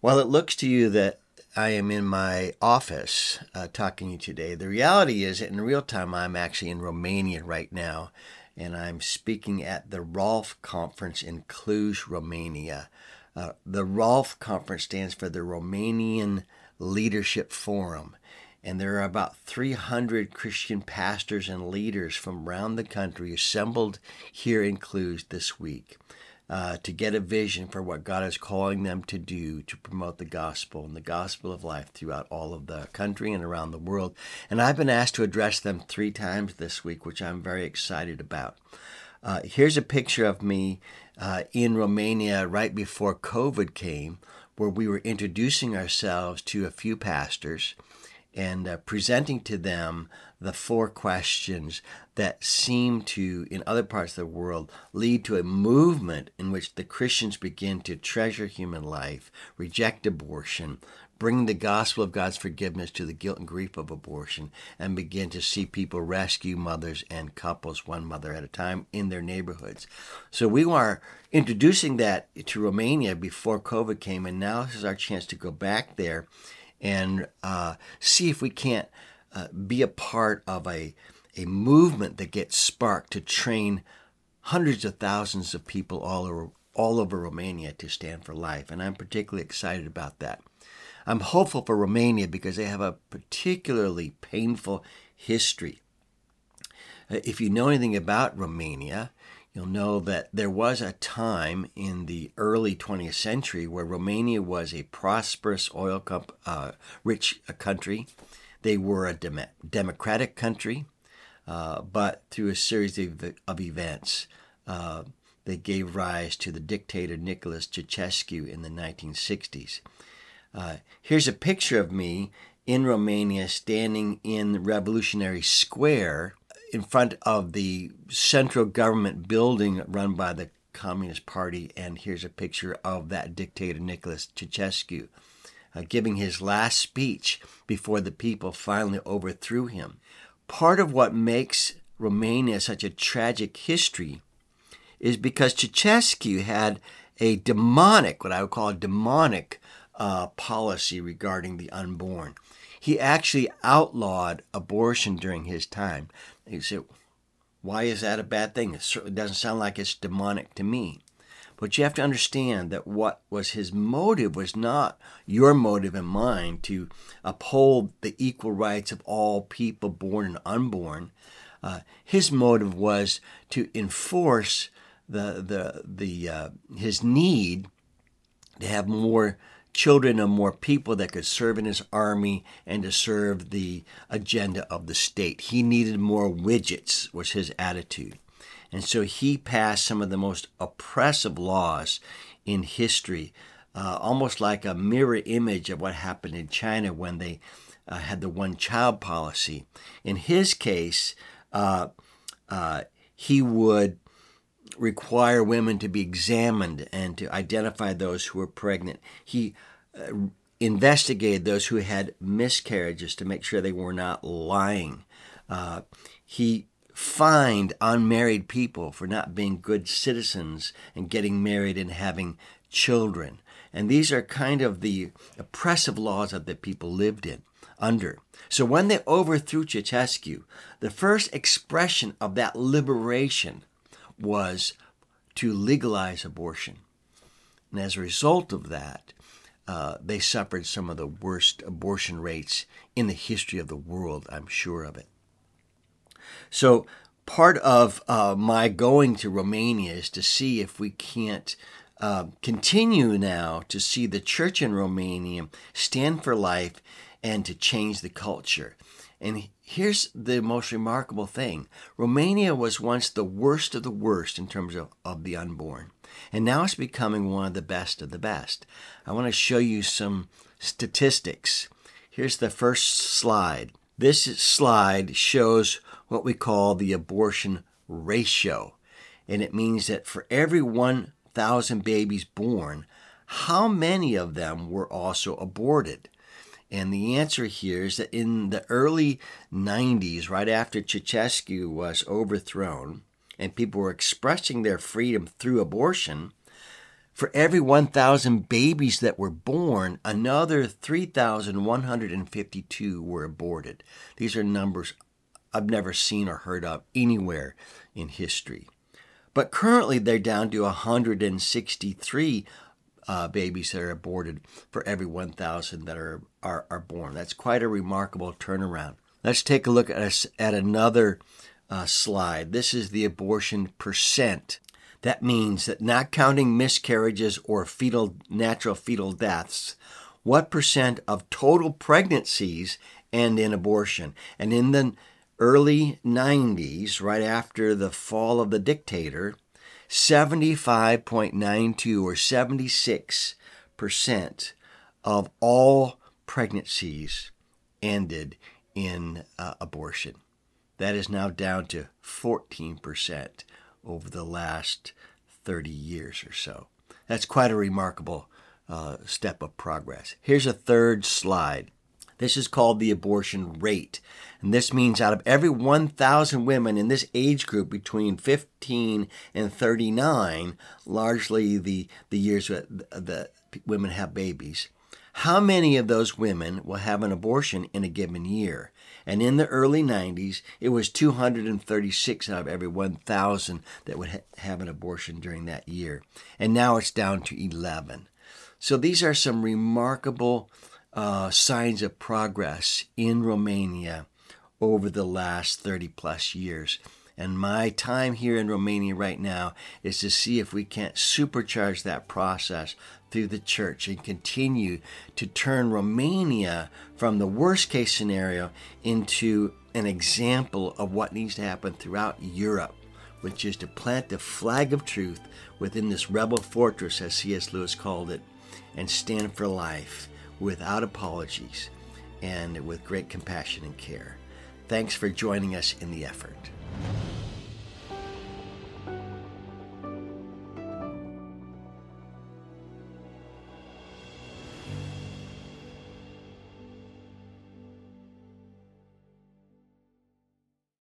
While it looks to you that I am in my office uh, talking to you today, the reality is that in real time I'm actually in Romania right now, and I'm speaking at the RALF conference in Cluj, Romania. Uh, the RALF conference stands for the Romanian Leadership Forum, and there are about 300 Christian pastors and leaders from around the country assembled here in Cluj this week uh, to get a vision for what God is calling them to do to promote the gospel and the gospel of life throughout all of the country and around the world. And I've been asked to address them three times this week, which I'm very excited about. Uh, here's a picture of me uh, in Romania right before COVID came, where we were introducing ourselves to a few pastors and uh, presenting to them the four questions that seem to, in other parts of the world, lead to a movement in which the Christians begin to treasure human life, reject abortion, bring the gospel of God's forgiveness to the guilt and grief of abortion, and begin to see people rescue mothers and couples one mother at a time in their neighborhoods. So we are introducing that to Romania before COVID came, and now this is our chance to go back there and uh, see if we can't uh, be a part of a, a movement that gets sparked to train hundreds of thousands of people all over, all over Romania to stand for life. And I'm particularly excited about that. I'm hopeful for Romania because they have a particularly painful history. Uh, if you know anything about Romania, you'll know that there was a time in the early 20th century where Romania was a prosperous oil comp- uh, rich uh, country. They were a dem- democratic country, uh, but through a series of, of events, uh, they gave rise to the dictator Nicholas Ceausescu in the 1960s. Uh, here's a picture of me in Romania standing in the Revolutionary Square in front of the central government building run by the Communist Party, and here's a picture of that dictator Nicholas Ceausescu uh, giving his last speech before the people finally overthrew him. Part of what makes Romania such a tragic history is because Ceausescu had a demonic, what I would call a demonic uh, policy regarding the unborn. He actually outlawed abortion during his time. You say, why is that a bad thing? It certainly doesn't sound like it's demonic to me. But you have to understand that what was his motive was not your motive and mine to uphold the equal rights of all people, born and unborn. Uh, his motive was to enforce the the the uh, his need to have more children and more people that could serve in his army and to serve the agenda of the state. He needed more widgets, was his attitude. And so he passed some of the most oppressive laws in history, uh, almost like a mirror image of what happened in China when they uh, had the one child policy. In his case, uh, uh he would require women to be examined and to identify those who were pregnant. He uh, investigated those who had miscarriages to make sure they were not lying. Uh, he fined unmarried people for not being good citizens and getting married and having children. And these are kind of the oppressive laws that the people lived in under. So when they overthrew Ceausescu, the first expression of that liberation was to legalize abortion. And as a result of that, uh, they suffered some of the worst abortion rates in the history of the world, I'm sure of it. So, part of uh, my going to Romania is to see if we can't uh, continue now to see the church in Romania stand for life and to change the culture. And here's the most remarkable thing Romania was once the worst of the worst in terms of, of the unborn, and now it's becoming one of the best of the best. I want to show you some statistics. Here's the first slide. This slide shows what we call the abortion ratio, and it means that for every 1,000 babies born, how many of them were also aborted? And the answer here is that in the early 90s, right after Ceausescu was overthrown and people were expressing their freedom through abortion, For every 1,000 babies that were born, another 3,152 were aborted. These are numbers I've never seen or heard of anywhere in history. But currently, they're down to 163 uh, babies that are aborted for every 1,000 that are, are, are born. That's quite a remarkable turnaround. Let's take a look at, a, at another uh, slide. This is the abortion percent. That means that not counting miscarriages or fetal natural fetal deaths, what percent of total pregnancies end in abortion? And in the early 90s, right after the fall of the dictator, 75.92 or 76% of all pregnancies ended in uh, abortion. That is now down to 14% over the last 30 years or so. That's quite a remarkable uh, step of progress. Here's a third slide. This is called the abortion rate. And this means out of every 1,000 women in this age group between 15 and 39, largely the, the years that the women have babies, how many of those women will have an abortion in a given year? And in the early 90s, it was 236 out of every 1,000 that would ha- have an abortion during that year. And now it's down to 11. So these are some remarkable uh, signs of progress in Romania over the last 30 plus years. And my time here in Romania right now is to see if we can't supercharge that process through the church and continue to turn Romania from the worst case scenario into an example of what needs to happen throughout Europe, which is to plant the flag of truth within this rebel fortress, as C.S. Lewis called it, and stand for life without apologies and with great compassion and care. Thanks for joining us in the effort.